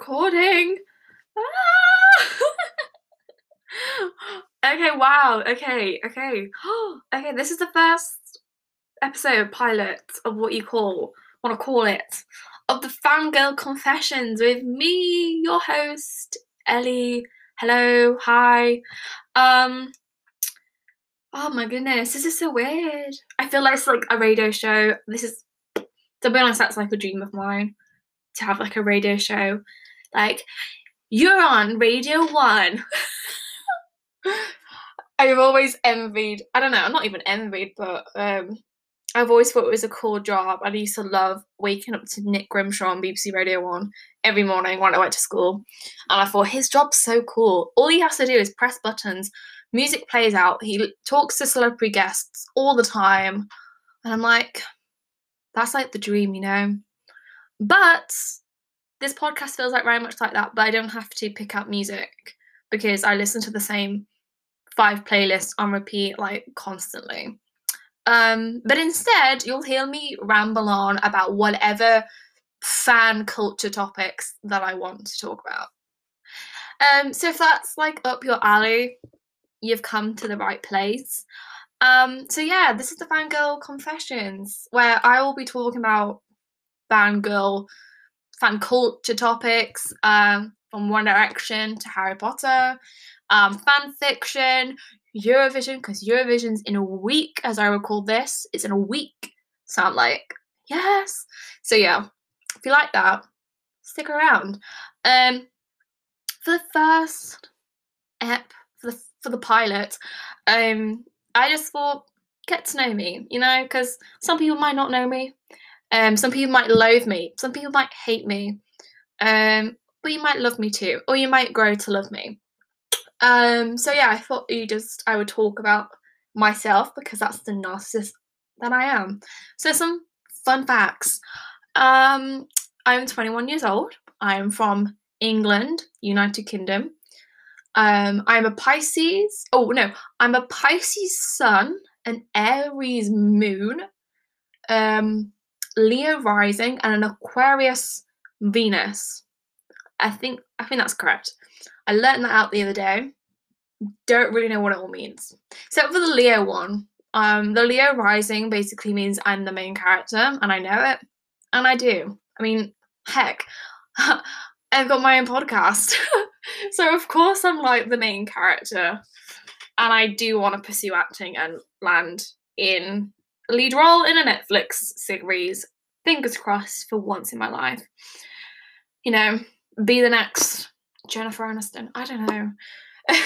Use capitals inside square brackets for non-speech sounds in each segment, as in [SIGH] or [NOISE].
recording. Ah! [LAUGHS] okay, wow. Okay, okay. [GASPS] okay, this is the first episode pilot of what you call, want to call it, of the Fangirl Confessions with me, your host, Ellie. Hello, hi. Um, oh my goodness, this is so weird. I feel like it's like a radio show. This is, to be honest, that's like a dream of mine to have like a radio show. Like, you're on Radio One. [LAUGHS] I've always envied, I don't know, I'm not even envied, but um, I've always thought it was a cool job. I used to love waking up to Nick Grimshaw on BBC Radio 1 every morning when I went to school. And I thought his job's so cool. All he has to do is press buttons, music plays out, he talks to celebrity guests all the time. And I'm like, that's like the dream, you know? But this podcast feels like very much like that, but I don't have to pick out music because I listen to the same five playlists on repeat like constantly. Um, but instead, you'll hear me ramble on about whatever fan culture topics that I want to talk about. Um, so if that's like up your alley, you've come to the right place. Um, so yeah, this is the Fangirl Confessions, where I will be talking about fangirl, fan culture topics, um, from One Direction to Harry Potter, um, fan fiction, Eurovision, because Eurovision's in a week, as I recall this. It's in a week. So I'm like, yes. So yeah, if you like that, stick around. Um, for the first ep, for the for the pilot, um, I just thought get to know me, you know, because some people might not know me. Um, some people might loathe me. Some people might hate me. Um, but you might love me too, or you might grow to love me. Um, so yeah, I thought you just I would talk about myself because that's the narcissist that I am. So some fun facts. Um, I'm 21 years old. I'm from England, United Kingdom. Um, I'm a Pisces. Oh no, I'm a Pisces Sun, an Aries Moon, um, Leo Rising, and an Aquarius Venus. I think I think that's correct. I learned that out the other day. Don't really know what it all means. Except for the Leo one. Um, the Leo rising basically means I'm the main character, and I know it, and I do. I mean, heck, [LAUGHS] I've got my own podcast, [LAUGHS] so of course I'm like the main character, and I do want to pursue acting and land in lead role in a Netflix series. Fingers crossed for once in my life. You know, be the next Jennifer Aniston. I don't know. [LAUGHS]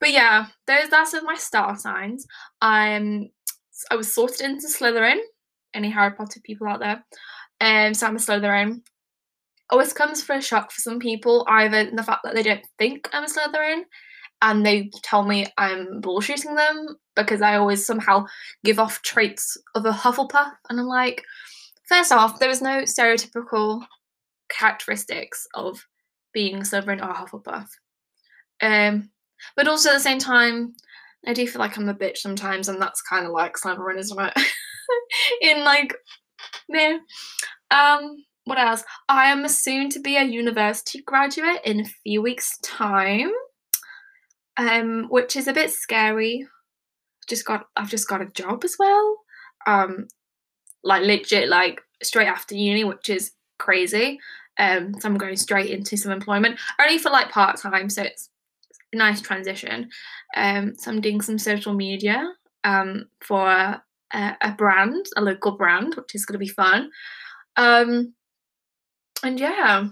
but yeah, those that's my star signs. I'm I was sorted into Slytherin. Any Harry Potter people out there? Um, so I'm a Slytherin. Always comes for a shock for some people, either in the fact that they don't think I'm a Slytherin and they tell me I'm bullshitting them because I always somehow give off traits of a Hufflepuff. And I'm like, first off, there is no stereotypical characteristics of being Slytherin or Hufflepuff. Um, but also at the same time, I do feel like I'm a bitch sometimes, and that's kind of like Slytherin, isn't it? [LAUGHS] In like, yeah. Um, what else? I am soon to be a university graduate in a few weeks' time, um, which is a bit scary. Just got, I've just got a job as well. Um, like legit, like straight after uni, which is crazy. Um, so I'm going straight into some employment, only for like part time, so it's a nice transition. Um, so I'm doing some social media um, for a, a brand, a local brand, which is going to be fun. Um, and yeah,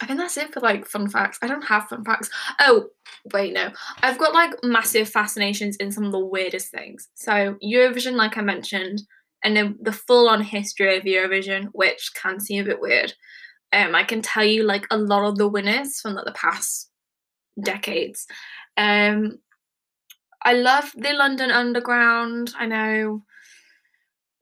I think that's it for like fun facts. I don't have fun facts. Oh, wait, no. I've got like massive fascinations in some of the weirdest things. So, Eurovision, like I mentioned, and then the full on history of Eurovision, which can seem a bit weird. Um, I can tell you like a lot of the winners from like, the past decades. Um, I love the London Underground. I know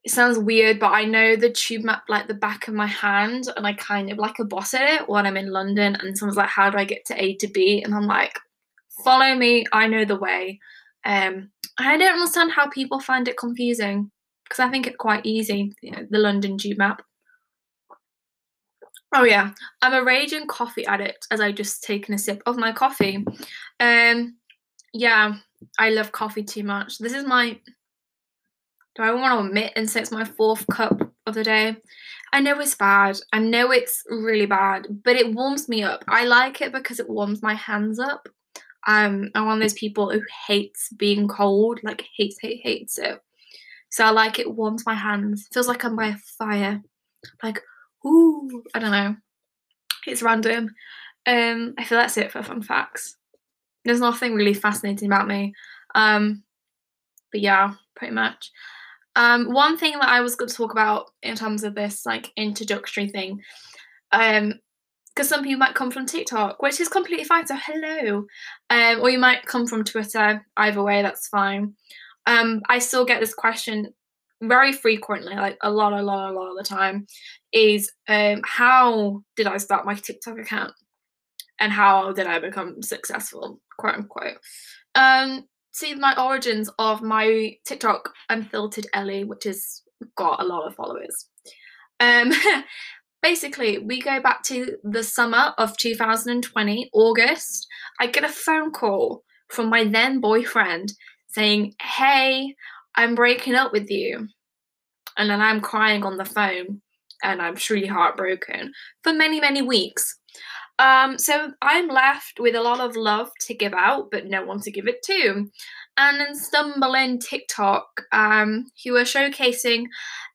it sounds weird, but I know the tube map like the back of my hand, and I kind of like a boss at it when I'm in London. And someone's like, "How do I get to A to B?" And I'm like, "Follow me. I know the way." Um, I don't understand how people find it confusing because I think it's quite easy. You know, the London tube map. Oh yeah, I'm a raging coffee addict as I just taken a sip of my coffee. Um, yeah, I love coffee too much. This is my. Do I want to admit and it's my fourth cup of the day? I know it's bad. I know it's really bad, but it warms me up. I like it because it warms my hands up. Um, I'm one of those people who hates being cold, like hates, hate, hates it. So I like it warms my hands. Feels like I'm by a fire. Like, ooh, I don't know. It's random. Um, I feel that's it for fun facts. There's nothing really fascinating about me. Um, but yeah, pretty much. Um, one thing that I was going to talk about in terms of this like introductory thing, um, because some people might come from TikTok, which is completely fine. So hello, um, or you might come from Twitter. Either way, that's fine. Um, I still get this question very frequently, like a lot, a lot, a lot of the time, is um, how did I start my TikTok account, and how did I become successful, quote unquote. Um, see my origins of my TikTok unfiltered Ellie, which has got a lot of followers. Um, [LAUGHS] basically, we go back to the summer of 2020, August. I get a phone call from my then boyfriend saying, Hey, I'm breaking up with you. And then I'm crying on the phone and I'm truly heartbroken for many, many weeks. Um, so I'm left with a lot of love to give out, but no one to give it to. And then stumble in TikTok, um, who are showcasing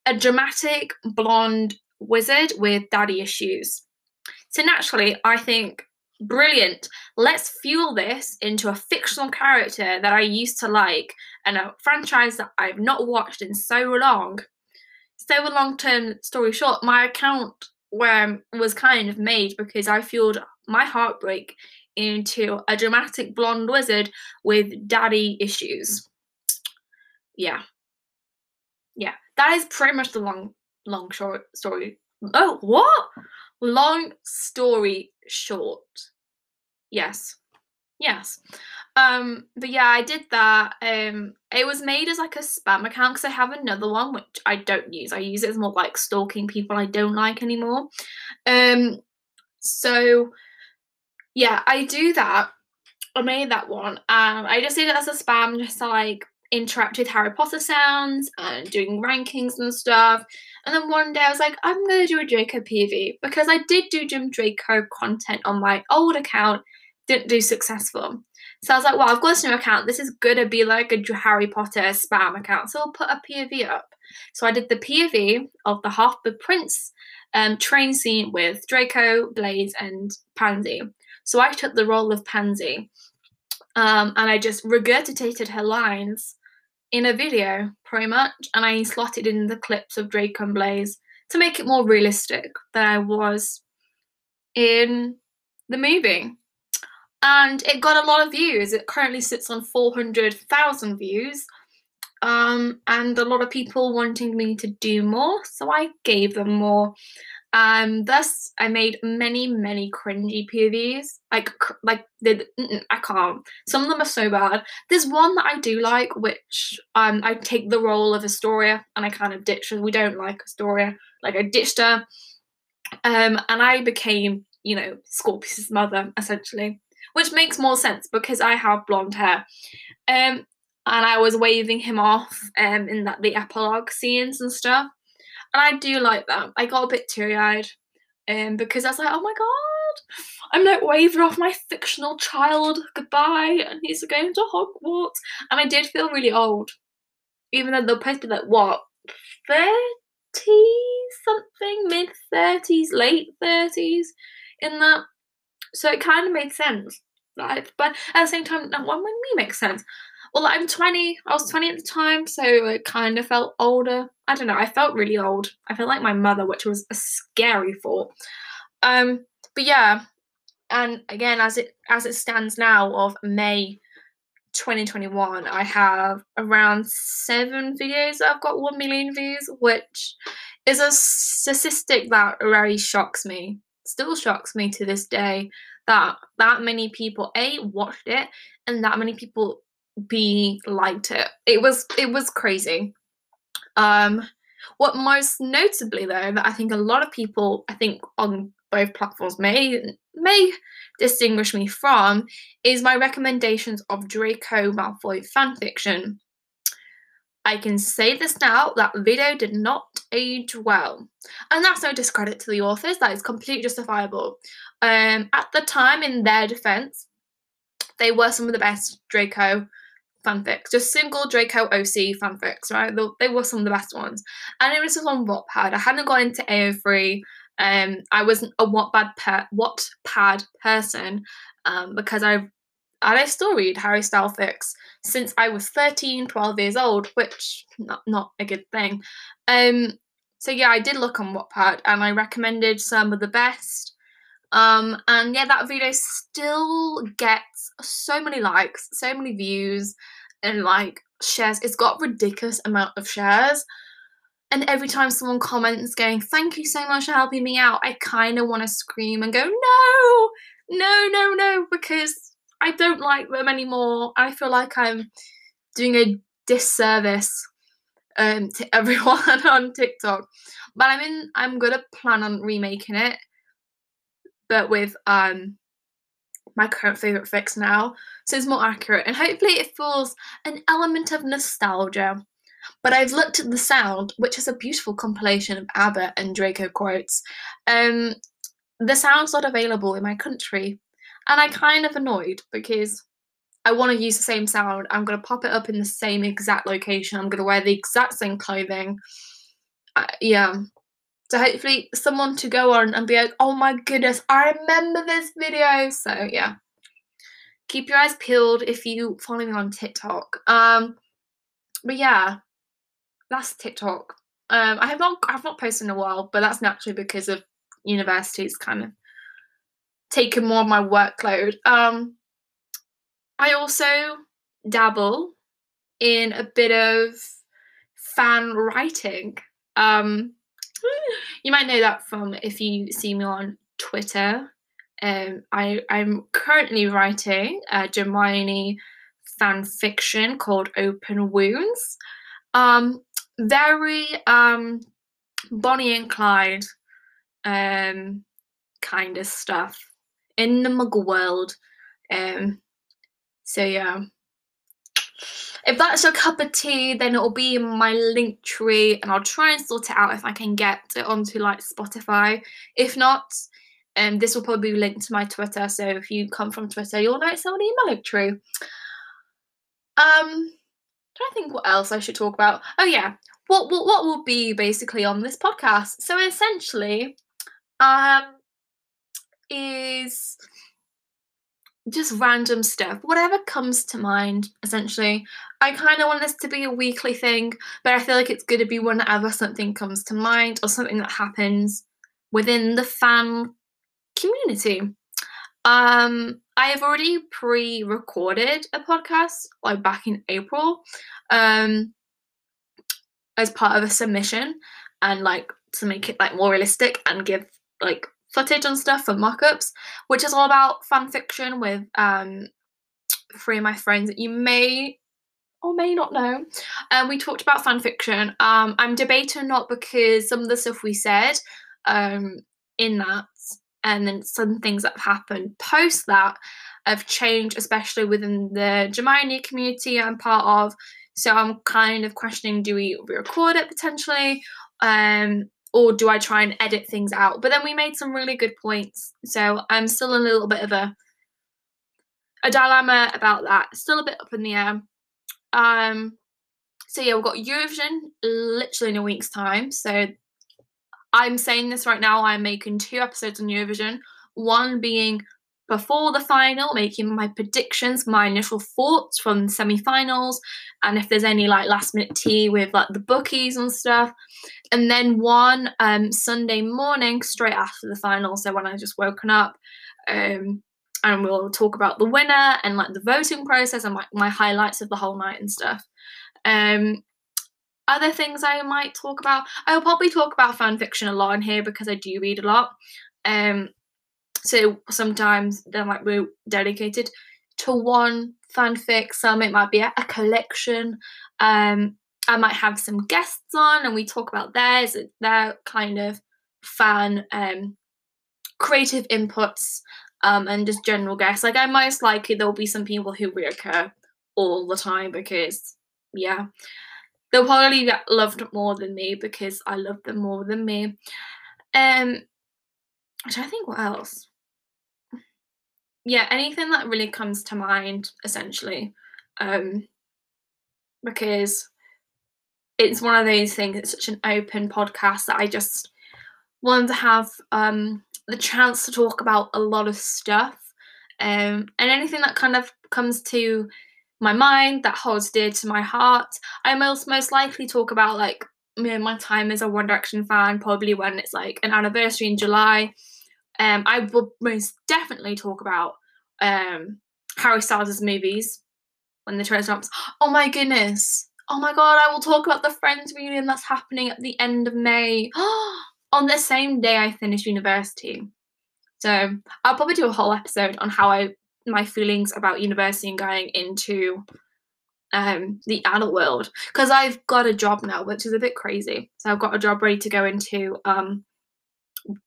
a dramatic blonde wizard with daddy issues. So naturally, I think brilliant. Let's fuel this into a fictional character that I used to like and a franchise that I've not watched in so long. So, a long term story short, my account where I was kind of made because I fueled my heartbreak into a dramatic blonde wizard with daddy issues. Yeah. Yeah. That is pretty much the long long short story. Oh, what? Long story short. Yes. Yes. Um, but yeah, I did that. Um, it was made as like a spam account because I have another one which I don't use. I use it as more like stalking people I don't like anymore. Um, so yeah, I do that. I made that one. Um, I just did it as a spam, just to like interact with Harry Potter sounds and doing rankings and stuff. And then one day I was like, I'm gonna do a Draco POV because I did do Jim Draco content on my old account, didn't do successful. So I was like, well, I've got this new account. This is gonna be like a Harry Potter spam account. So I'll put a POV up. So I did the POV of the Half-Blood Prince um, train scene with Draco, Blaise, and Pansy. So I took the role of Pansy um, and I just regurgitated her lines in a video, pretty much, and I slotted in the clips of Draco and Blaise to make it more realistic than I was in the movie. And it got a lot of views. It currently sits on 400,000 views. Um, and a lot of people wanting me to do more, so I gave them more. Um, thus, I made many, many cringy POVs. Like, like I can't. Some of them are so bad. There's one that I do like, which um, I take the role of Astoria, and I kind of ditch her. We don't like Astoria. Like, I ditched her, um, and I became, you know, Scorpius's mother essentially, which makes more sense because I have blonde hair. Um, and I was waving him off um in that the epilogue scenes and stuff. And I do like that. I got a bit teary eyed um, because I was like, oh my god, I'm like waving off my fictional child goodbye and he's going to Hogwarts. And I did feel really old. Even though they're to be like, what, 30 something, mid 30s, late 30s in that. So it kind of made sense. Like, but at the same time, that one made me make sense well, I'm 20. I was 20 at the time, so it kind of felt older. I don't know. I felt really old. I felt like my mother, which was a scary thought. Um, but yeah, and again, as it as it stands now of May 2021, I have around seven videos that have got one million views, which is a statistic that really shocks me. Still shocks me to this day that that many people a watched it and that many people B liked it. It was it was crazy. Um, what most notably though that I think a lot of people I think on both platforms may may distinguish me from is my recommendations of Draco Malfoy fanfiction. I can say this now that video did not age well. And that's no discredit to the authors, that is completely justifiable. Um, at the time, in their defense, they were some of the best Draco fanfics, just single Draco OC fanfics, right? They were some of the best ones. And it was just on Wattpad. I hadn't gone into AO3. Um, I wasn't a Wattpad per- Wattpad person um, because I and I still read Harry Styles fics since I was 13, 12 years old, which not not a good thing. Um, so yeah, I did look on Wattpad and I recommended some of the best. Um, and yeah, that video still gets so many likes, so many views, and like shares. It's got ridiculous amount of shares. And every time someone comments going, Thank you so much for helping me out, I kind of want to scream and go, No, no, no, no, because I don't like them anymore. I feel like I'm doing a disservice um, to [LAUGHS] everyone on TikTok. But I'm in I'm gonna plan on remaking it but with um my current favorite fics now, so it's more accurate and hopefully it feels an element of nostalgia. But I've looked at the sound, which is a beautiful compilation of ABBA and Draco quotes. Um, the sound's not available in my country, and I kind of annoyed because I want to use the same sound. I'm gonna pop it up in the same exact location. I'm gonna wear the exact same clothing. Uh, yeah, so hopefully someone to go on and be like, oh my goodness, I remember this video. So yeah. Keep your eyes peeled if you follow me on TikTok. Um but yeah, that's TikTok. Um I have not I've not posted in a while, but that's naturally because of university's kind of taken more of my workload. Um I also dabble in a bit of fan writing. Um you might know that from if you see me on Twitter. Um, I, I'm currently writing a Hermione fan fiction called Open Wounds. Um, very um, Bonnie and Clyde um, kind of stuff in the Muggle world. Um, so yeah if that's your cup of tea, then it'll be in my link tree and I'll try and sort it out if I can get it onto like Spotify. If not, um, this will probably be linked to my Twitter. So if you come from Twitter, you'll know it's in my link tree. Um, trying to think what else I should talk about. Oh yeah, what what what will be basically on this podcast? So essentially, um, is just random stuff, whatever comes to mind, essentially. I kind of want this to be a weekly thing, but I feel like it's going to be whenever something comes to mind or something that happens within the fan community. Um, I have already pre-recorded a podcast like back in April, um, as part of a submission, and like to make it like more realistic and give like footage and stuff for mock-ups, which is all about fan fiction with um, three of my friends that you may or may not know. Um, we talked about fan fiction. Um, I'm debating not because some of the stuff we said um, in that, and then some things that have happened post that have changed, especially within the Dramione community I'm part of. So I'm kind of questioning: Do we re-record it potentially? Um, or do I try and edit things out? But then we made some really good points. So I'm still in a little bit of a a dilemma about that. Still a bit up in the air. Um so yeah, we've got Eurovision literally in a week's time. So I'm saying this right now, I'm making two episodes on Eurovision. One being before the final, making my predictions, my initial thoughts from the semi-finals, and if there's any like last minute tea with like the bookies and stuff. And then one um, Sunday morning, straight after the final, so when I just woken up, um, and we'll talk about the winner and like the voting process and like my highlights of the whole night and stuff. Um, other things I might talk about, I'll probably talk about fan fiction a lot in here because I do read a lot. Um, so sometimes they're like we're dedicated to one fanfic. Some it might be a, a collection. Um, I might have some guests on and we talk about theirs, their kind of fan um, creative inputs um, and just general guests. Like, I most likely there'll be some people who reoccur all the time because, yeah, they'll probably get loved more than me because I love them more than me. Um, which I think what else. Yeah, anything that really comes to mind, essentially, um, because it's one of those things. It's such an open podcast that I just want to have um, the chance to talk about a lot of stuff um, and anything that kind of comes to my mind that holds dear to my heart. I most most likely talk about like you know my time as a One Direction fan, probably when it's like an anniversary in July. Um, I will most definitely talk about um, Harry Styles' movies when the trailer drops. Oh my goodness! Oh my god! I will talk about the Friends reunion that's happening at the end of May. [GASPS] on the same day I finish university. So I'll probably do a whole episode on how I my feelings about university and going into um, the adult world because I've got a job now, which is a bit crazy. So I've got a job ready to go into um,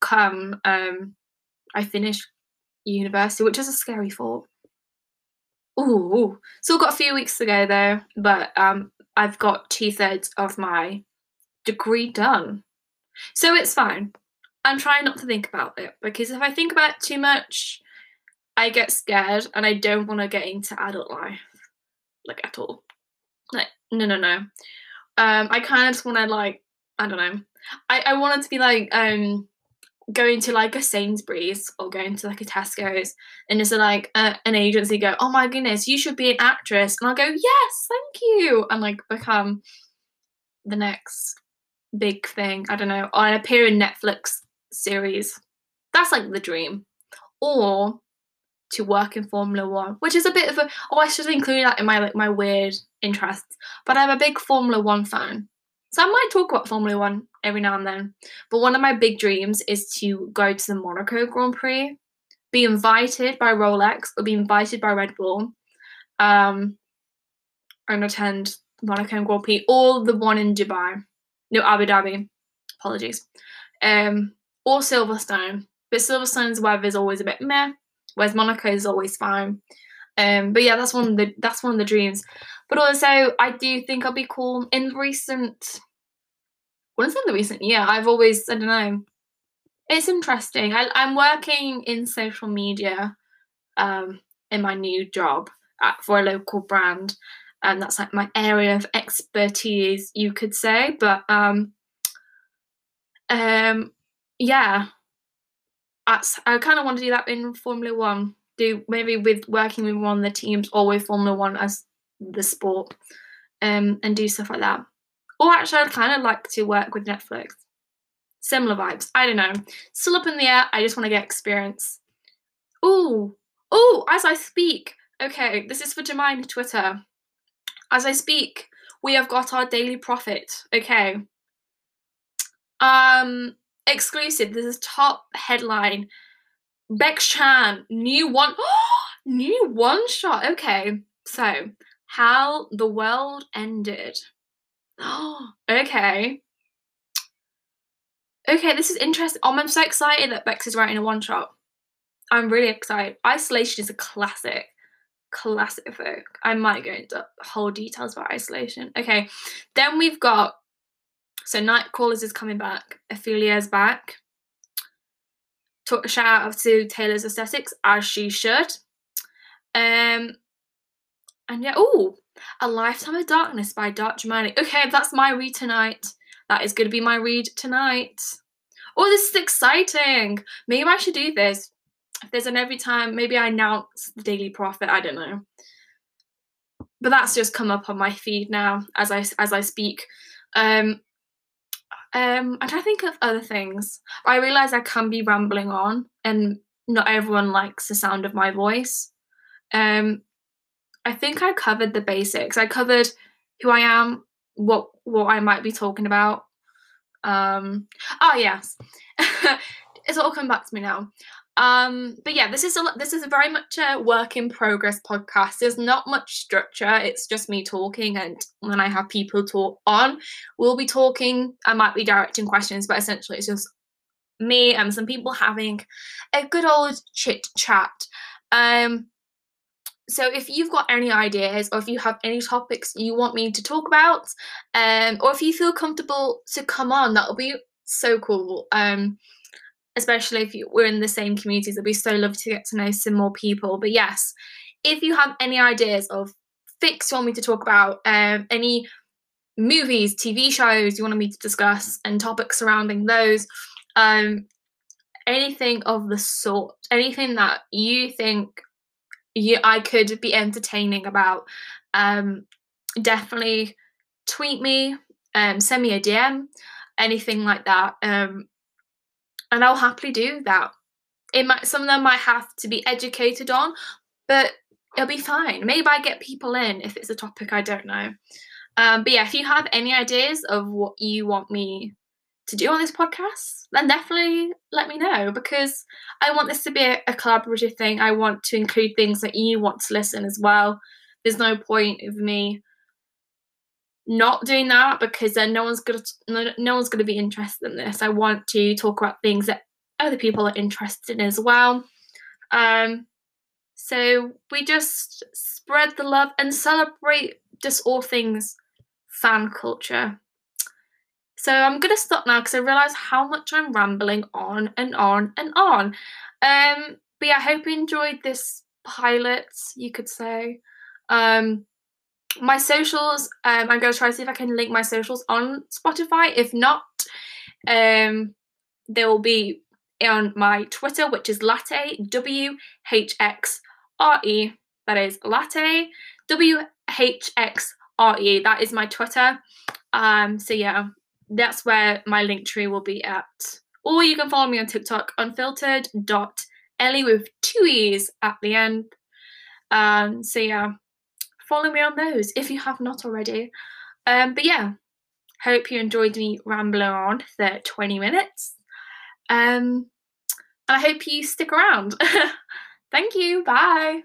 come um, I finished university, which is a scary thought. Ooh, still got a few weeks to go though, but um, I've got two thirds of my degree done. So it's fine. I'm trying not to think about it because if I think about it too much, I get scared and I don't want to get into adult life, like at all. Like, no, no, no. Um, I kind of just want to like, I don't know. I I wanted to be like um going to like a Sainsbury's or going to like a Tesco's and just like uh, an agency go, oh my goodness, you should be an actress, and I'll go, yes, thank you, and like become the next big thing. I don't know, or appear in Netflix series. That's like the dream. Or to work in Formula One, which is a bit of a oh, I should include that in my like my weird interests. But I'm a big Formula One fan. So I might talk about Formula One every now and then. But one of my big dreams is to go to the Monaco Grand Prix, be invited by Rolex or be invited by Red Bull, um, and attend Monaco Grand Prix or the one in Dubai. No, Abu Dhabi. Apologies. Um, or Silverstone. But Silverstone's weather is always a bit meh, whereas Monaco is always fine. Um, but yeah, that's one of the that's one of the dreams. But also, I do think I'll be cool in recent. What is in the recent year? I've always I don't know. It's interesting. I, I'm working in social media, um, in my new job at, for a local brand, and that's like my area of expertise, you could say. But um, um, yeah, that's, I kind of want to do that in Formula One. Do maybe with working with one of the teams or with Formula One as the sport, um, and do stuff like that. Or actually, I'd kind of like to work with Netflix. Similar vibes. I don't know. Still up in the air. I just want to get experience. Oh, oh! As I speak, okay, this is for Dramione Twitter. As I speak, we have got our Daily Prophet. Okay. Um, exclusive. This is top headline. Bex Chan, new one, [GASPS] new one shot. Okay, so how the world ended. Oh, [GASPS] okay. Okay, this is interesting. Oh, I'm so excited that Bex is writing a one shot. I'm really excited. Isolation is a classic classic book. I might go into whole details about isolation. Okay, then we've got so Nightcrawlers is coming back. Ophelia's back. Talk, shout out to Taylor's Aesthetics as she should. Um, and yeah, oh, A Lifetime of Darkness by Dark Germani. Okay, that's my read tonight. That is going to be my read tonight. Oh, this is exciting. Maybe I should do this if there's an every time, maybe I announce the Daily Prophet. I don't know, but that's just come up on my feed now as I as I speak. Um, um, I'm trying to think of other things. I realise I can be rambling on, and not everyone likes the sound of my voice. Um, I think I covered the basics. I covered who I am, what what I might be talking about. Um, oh yes, [LAUGHS] it's all come back to me now. Um, but yeah, this is a this is a very much a work in progress podcast. There's not much structure. It's just me talking, and when I have people talk on, we'll be talking. I might be directing questions, but essentially, it's just me and some people having a good old chit chat. Um, so if you've got any ideas or if you have any topics you want me to talk about, um, or if you feel comfortable to come on, that'll be so cool. Um, especially if you, we're in the same communities, it'd be so lovely to get to know some more people. But yes, if you have any ideas of fics you want me to talk about, um, any movies, TV shows you want me to discuss, and topics surrounding those, um, anything of the sort, anything that you think you I could be entertaining about, um, definitely tweet me, um, send me a DM, anything like that, um, and I'll happily do that. It might some of them might have to be educated on, but it'll be fine. Maybe I get people in if it's a topic I don't know. Um, but yeah, if you have any ideas of what you want me to do on this podcast, then definitely let me know because I want this to be a, a collaborative thing. I want to include things that you want to listen as well. There's no point of me not doing that because then no one's gonna no, no one's gonna be interested in this. I want to talk about things that other people are interested in as well. Um, so we just spread the love and celebrate just all things fan culture. So I'm gonna stop now because I realise how much I'm rambling on and on and on. Um, but yeah, I hope you enjoyed this pilot, you could say. Um, my socials, um, I'm gonna try to see if I can link my socials on Spotify. If not, um, they will be on my Twitter, which is latte w h x r e. That is latte w h x r e. That is my Twitter. Um, so yeah, that's where my link tree will be at. Or you can follow me on TikTok, unfiltered dot Ellie with two e's at the end. Um, so yeah, follow me on those if you have not already. Um, but yeah, hope you enjoyed me rambling on for 20 minutes. Um, and I hope you stick around. [LAUGHS] Thank you. Bye.